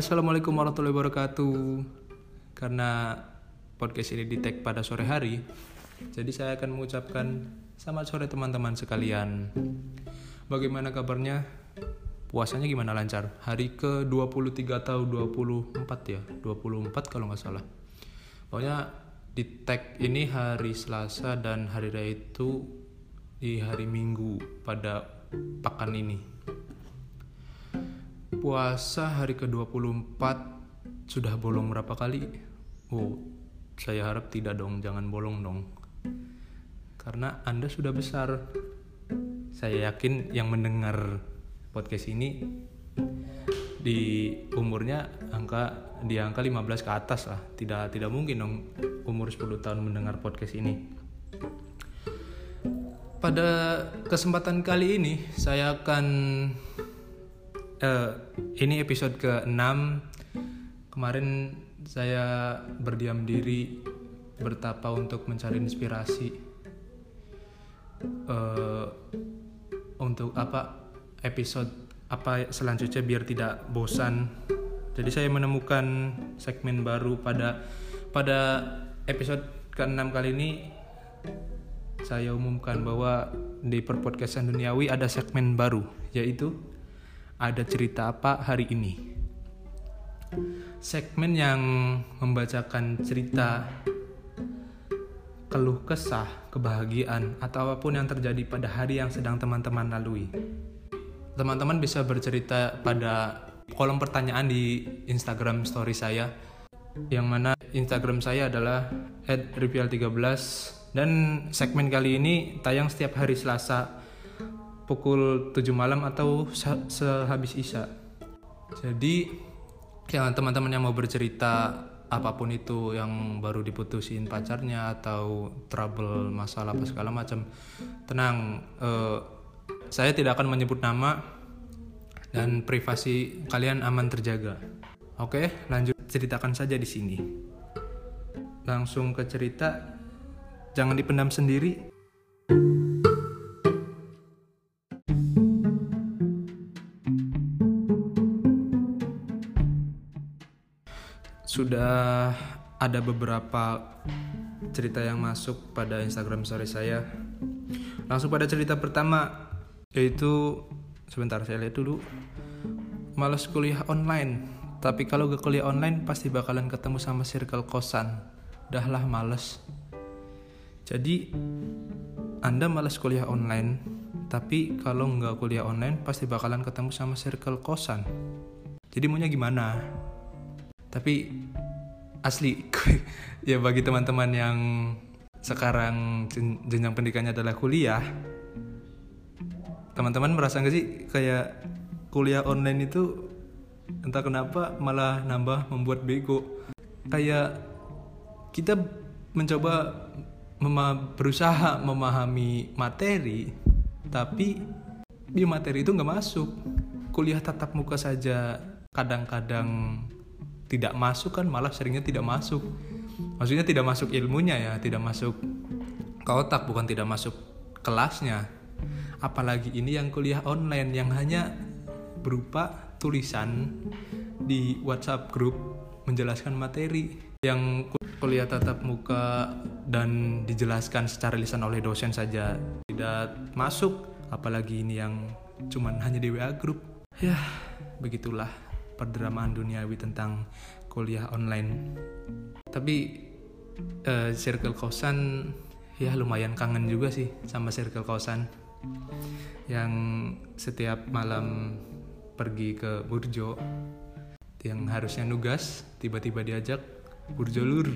Assalamualaikum warahmatullahi wabarakatuh. Karena podcast ini di tag pada sore hari, jadi saya akan mengucapkan selamat sore teman-teman sekalian. Bagaimana kabarnya? Puasanya gimana lancar? Hari ke-23 atau 24 ya? 24 kalau nggak salah. Pokoknya di tag ini hari Selasa dan hari raya itu di hari Minggu pada pekan ini. Puasa hari ke-24 sudah bolong berapa kali? Oh, saya harap tidak dong, jangan bolong dong. Karena Anda sudah besar. Saya yakin yang mendengar podcast ini di umurnya angka di angka 15 ke atas lah. Tidak tidak mungkin dong umur 10 tahun mendengar podcast ini. Pada kesempatan kali ini saya akan uh, ini episode ke-6 kemarin saya berdiam diri bertapa untuk mencari inspirasi. Uh, untuk apa episode apa selanjutnya biar tidak bosan. Jadi saya menemukan segmen baru pada pada episode ke-6 kali ini. Saya umumkan bahwa di perpodcastan duniawi ada segmen baru yaitu ada cerita apa hari ini. Segmen yang membacakan cerita keluh kesah, kebahagiaan, atau apa pun yang terjadi pada hari yang sedang teman-teman lalui. Teman-teman bisa bercerita pada kolom pertanyaan di Instagram story saya, yang mana Instagram saya adalah @ripial13 dan segmen kali ini tayang setiap hari Selasa pukul 7 malam atau sehabis Isya. Jadi yang teman-teman yang mau bercerita apa pun itu yang baru diputusin pacarnya atau trouble masalah apa segala macam tenang uh, saya tidak akan menyebut nama dan privasi kalian aman terjaga. Oke lanjut ceritakan saja di sini. Langsung ke cerita jangan dipendam sendiri sudah ada beberapa cerita yang masuk pada Instagram story saya. Langsung pada cerita pertama yaitu sebentar saya lihat dulu. Males kuliah online, tapi kalau gak kuliah online pasti bakalan ketemu sama circle kosan. Dahlah males. Jadi Anda males kuliah online, tapi kalau nggak kuliah online pasti bakalan ketemu sama circle kosan. Jadi maunya gimana? Tapi asli ya bagi teman-teman yang sekarang jenjang pendidikannya adalah kuliah teman-teman merasa nggak sih kayak kuliah online itu entah kenapa malah nambah membuat bego? Kayak kita mencoba mema berusaha memahami materi tapi di materi itu nggak masuk. Kuliah tatap muka saja kadang-kadang tidak masuk kan malah seringnya tidak masuk. Maksudnya tidak masuk ilmunya ya tidak masuk ke otak bukan tidak masuk kelasnya. Apalagi ini yang kuliah online yang hanya berupa tulisan di WhatsApp grup menjelaskan materi. Yang kuliah tatap muka dan dijelaskan secara lisan oleh dosen saja tidak masuk. Apalagi ini yang cuman hanya di WA grup ya begitulah perdramaan duniawi tentang kuliah online. Tapi uh, circle kosan ya lumayan kangen juga sih sama circle kosan yang setiap malam pergi ke burjo yang harusnya nugas tiba-tiba diajak burjo lur.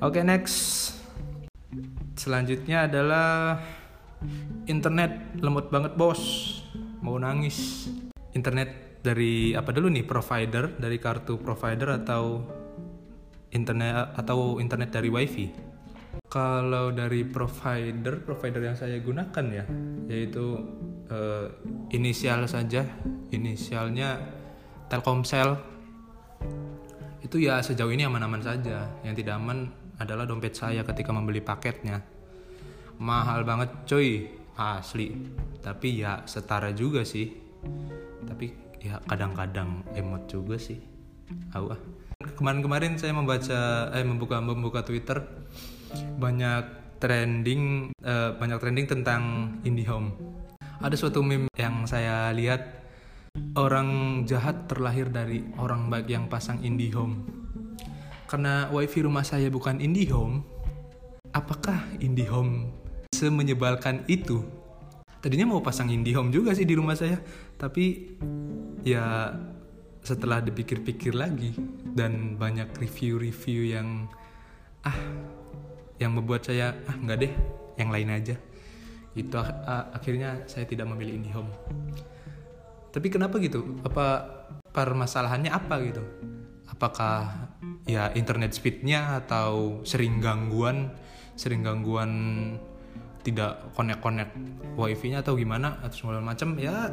Oke okay, next. Selanjutnya adalah internet lemot banget bos. Mau nangis internet dari apa dulu nih provider dari kartu provider atau internet atau internet dari wifi? Kalau dari provider provider yang saya gunakan ya yaitu uh, inisial saja inisialnya Telkomsel. Itu ya sejauh ini aman-aman saja. Yang tidak aman adalah dompet saya ketika membeli paketnya. Mahal banget coy asli. Tapi ya setara juga sih tapi ya kadang-kadang emot juga sih. Aku ah. Kemarin-kemarin saya membaca eh membuka membuka Twitter banyak trending eh, banyak trending tentang IndiHome. Ada suatu meme yang saya lihat orang jahat terlahir dari orang baik yang pasang IndiHome. Karena wifi rumah saya bukan IndiHome apakah IndiHome semenyebalkan itu tadinya mau pasang IndiHome juga sih di rumah saya. Tapi ya setelah dipikir-pikir lagi dan banyak review-review yang ah yang membuat saya ah nggak deh yang lain aja. Itu ah, akhirnya saya tidak memilih IndiHome tapi kenapa gitu? Apa permasalahannya apa gitu? Apakah ya internet speednya atau sering gangguan sering gangguan tidak connect-connect wifi-nya atau gimana atau segala macam ya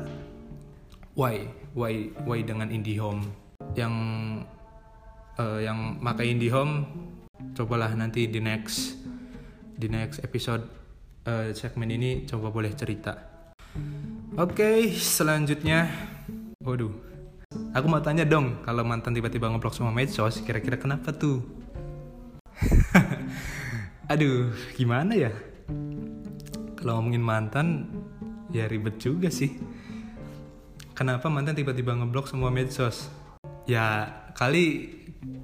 why? Why why dengan IndiHome? Yang uh, yang pakai IndiHome cobalah nanti di next di next episode uh, segmen ini coba boleh cerita. Oke okay, selanjutnya. Waduh. Aku mau tanya dong kalau mantan tiba-tiba ngeblok semua medsos kira-kira kenapa tuh? Aduh gimana ya kalau ngomongin mantan ya ribet juga sih. Kenapa mantan tiba-tiba ngeblok semua medsos? Ya kali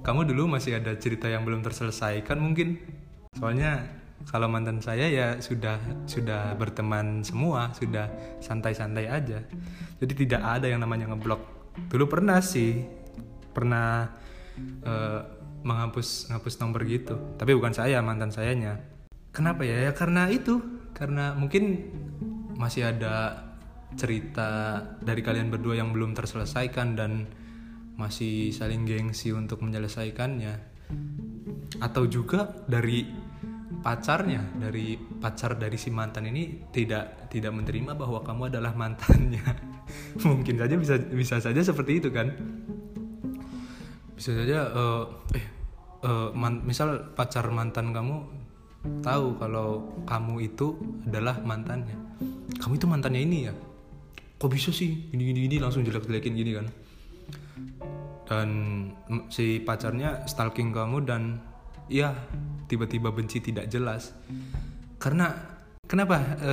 kamu dulu masih ada cerita yang belum terselesaikan mungkin. Soalnya kalau mantan saya ya sudah sudah berteman semua sudah santai-santai aja. Jadi tidak ada yang namanya ngeblok. Dulu pernah sih pernah uh, menghapus menghapus nomor gitu. Tapi bukan saya mantan sayanya. Kenapa ya? Ya karena itu karena mungkin masih ada cerita dari kalian berdua yang belum terselesaikan dan masih saling gengsi untuk menyelesaikannya. Atau juga dari pacarnya dari pacar dari si mantan ini tidak tidak menerima bahwa kamu adalah mantannya. Mungkin saja bisa bisa saja seperti itu kan? Bisa saja uh, eh uh, misal pacar mantan kamu tahu kalau kamu itu adalah mantannya. Kamu itu mantannya ini ya? Kok bisa sih? Gini gini gini langsung jelek jelekin gini kan? Dan si pacarnya stalking kamu dan ya tiba-tiba benci tidak jelas. Karena kenapa e,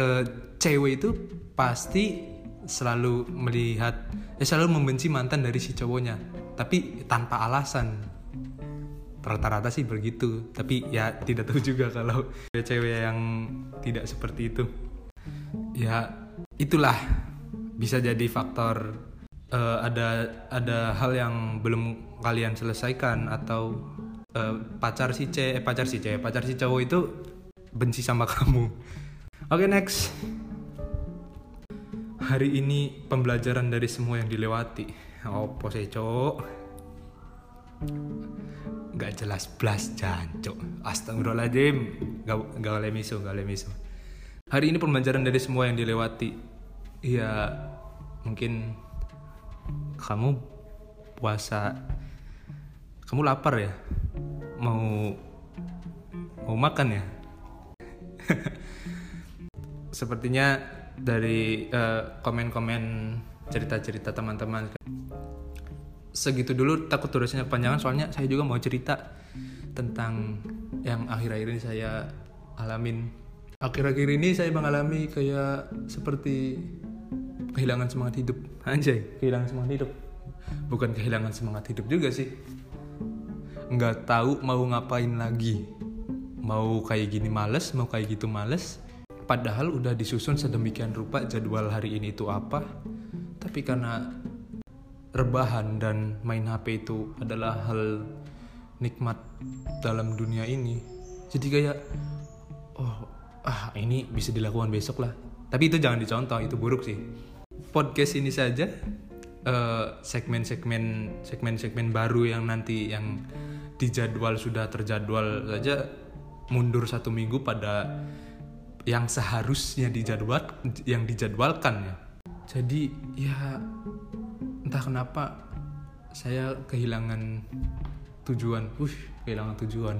cewek itu pasti selalu melihat eh selalu membenci mantan dari si cowoknya. Tapi tanpa alasan rata-rata sih begitu. Tapi ya tidak tahu juga kalau cewek yang tidak seperti itu. Ya itulah. Bisa jadi faktor uh, ada ada hal yang belum kalian selesaikan atau uh, pacar si C eh, pacar si C pacar si cowok itu benci sama kamu. Oke okay, next. Hari ini pembelajaran dari semua yang dilewati. Oh sih nggak jelas blas jancuk. Astagfirullahaladzim. Gak, gak boleh misu gak boleh misu. Hari ini pembelajaran dari semua yang dilewati. Ya mungkin kamu puasa kamu lapar ya? Mau mau makan ya? Sepertinya dari uh, komen-komen cerita-cerita teman-teman segitu dulu takut durasinya kepanjangan soalnya saya juga mau cerita tentang yang akhir-akhir ini saya alamin. Akhir-akhir ini saya mengalami kayak seperti kehilangan semangat hidup. Anjay kehilangan semangat hidup. Bukan kehilangan semangat hidup juga sih. Nggak tahu mau ngapain lagi. Mau kayak gini males mau kayak gitu males. Padahal udah disusun sedemikian rupa jadwal hari ini itu apa. Tapi karena rebahan dan main HP itu adalah hal nikmat dalam dunia ini. Jadi kayak oh ah ini bisa dilakukan besok lah. Tapi itu jangan dicontoh itu buruk sih. Podcast ini saja eh, segmen-segmen uh, segmen-segmen baru yang nanti yang dijadwal sudah terjadwal saja mundur satu minggu pada yang seharusnya dijadwal yang dijadwalkan ya. Jadi ya entah kenapa saya kehilangan tujuan. Uh kehilangan tujuan.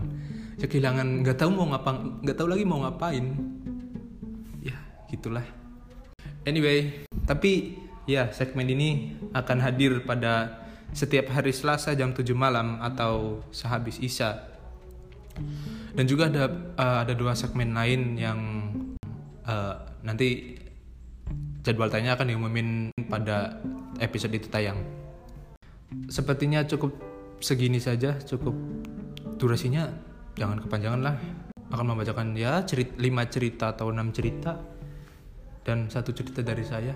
Ya kehilangan nggak tahu mau ngapa nggak tahu lagi mau ngapain. Ya gitulah. Anyway tapi Ya, segmen ini akan hadir pada setiap hari Selasa jam 7 malam atau sehabis Isya. Dan juga ada uh, ada dua segmen lain yang uh, nanti jadwal tanya akan diumumin pada episode itu tayang. Sepertinya cukup segini saja, cukup durasinya jangan kepanjangan lah. Akan membacakan ya cerit 5 cerita atau 6 cerita dan satu cerita dari saya.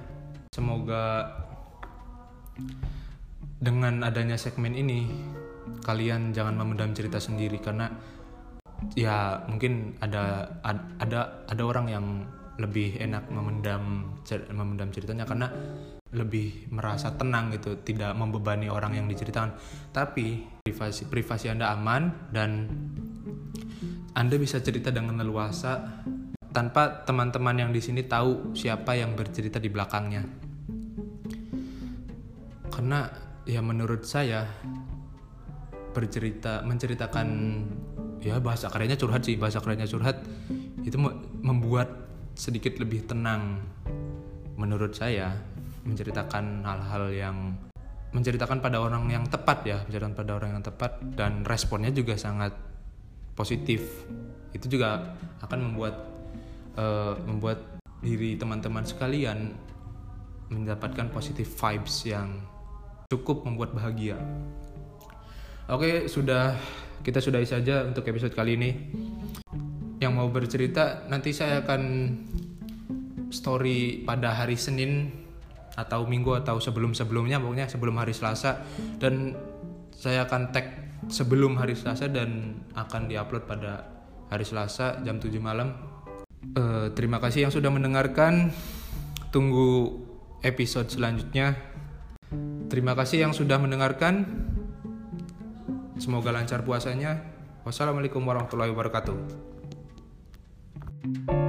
Semoga dengan adanya segmen ini kalian jangan memendam cerita sendiri karena ya mungkin ada ada ada orang yang lebih enak memendam memendam ceritanya karena lebih merasa tenang gitu tidak membebani orang yang diceritakan. Tapi privasi privasi anda aman dan anda bisa cerita dengan leluasa tanpa teman-teman yang di sini tahu siapa yang bercerita di belakangnya. Karena ya menurut saya bercerita menceritakan ya bahasa kerennya curhat sih bahasa kerennya curhat itu membuat sedikit lebih tenang. Menurut saya menceritakan hal-hal yang menceritakan pada orang yang tepat ya menceritakan pada orang yang tepat dan responnya juga sangat positif. Itu juga akan membuat uh, membuat diri teman-teman sekalian mendapatkan positif vibes yang cukup membuat bahagia. Oke sudah kita sudahi saja untuk episode kali ini yang mau bercerita nanti saya akan story pada hari Senin atau minggu atau sebelum-sebelumnya pokoknya sebelum hari Selasa dan saya akan tag sebelum hari Selasa dan akan diupload pada hari Selasa jam 7 malam. Uh, terima kasih yang sudah mendengarkan. Tunggu episode selanjutnya. Terima kasih yang sudah mendengarkan. Semoga lancar puasanya. Wassalamualaikum warahmatullahi wabarakatuh. Thank you